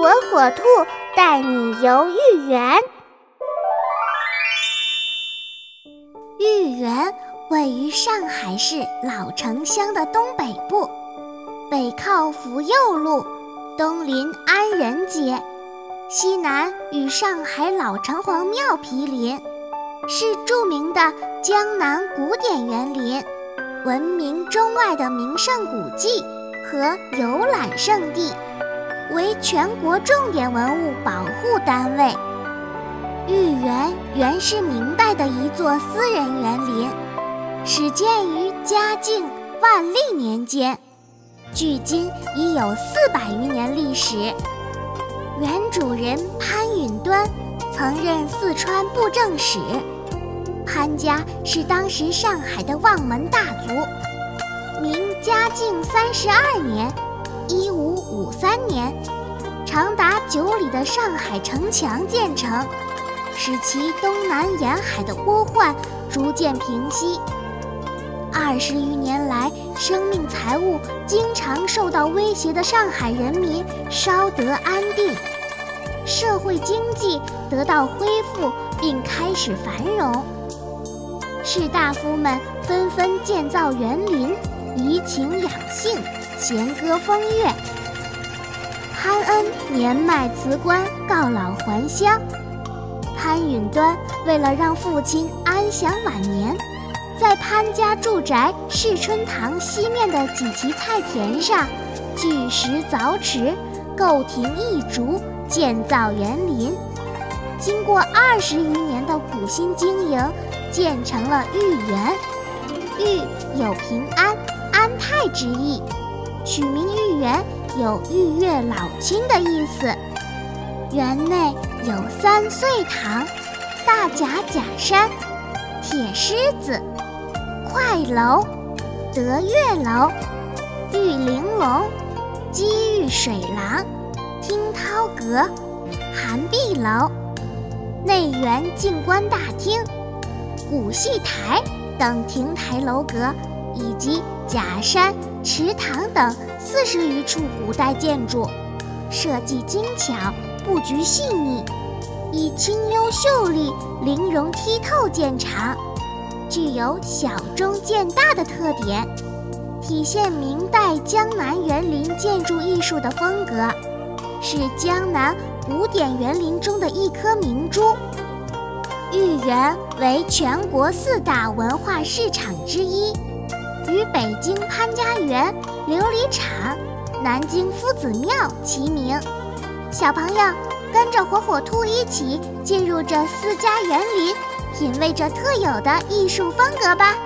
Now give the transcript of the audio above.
火火兔带你游豫园。豫园位于上海市老城乡的东北部，北靠福佑路，东临安仁街，西南与上海老城隍庙毗邻，是著名的江南古典园林，闻名中外的名胜古迹和游览胜地。为全国重点文物保护单位。豫园原是明代的一座私人园林，始建于嘉靖、万历年间，距今已有四百余年历史。原主人潘允端曾任四川布政使。潘家是当时上海的望门大族，明嘉靖三十二年。一五五三年，长达九里的上海城墙建成，使其东南沿海的倭患逐渐平息。二十余年来，生命财物经常受到威胁的上海人民稍得安定，社会经济得到恢复并开始繁荣，士大夫们纷纷建造园林，怡情养性。弦歌风月，潘恩年迈辞官，告老还乡。潘允端为了让父亲安享晚年，在潘家住宅世春堂西面的几畦菜田上，据石凿池，构亭易竹，建造园林。经过二十余年的苦心经营，建成了豫园。豫有平安、安泰之意。取名豫园，有玉月老青的意思。园内有三岁堂、大甲假山、铁狮子、快楼、德月楼、玉玲珑、积玉水廊、听涛阁、寒碧楼、内园静观大厅、古戏台等亭台楼阁。以及假山、池塘等四十余处古代建筑，设计精巧，布局细腻，以清幽秀丽、玲珑剔透见长，具有小中见大的特点，体现明代江南园林建筑艺术的风格，是江南古典园林中的一颗明珠。豫园为全国四大文化市场之一。与北京潘家园、琉璃厂、南京夫子庙齐名。小朋友，跟着火火兔一起进入这四家园林，品味着特有的艺术风格吧。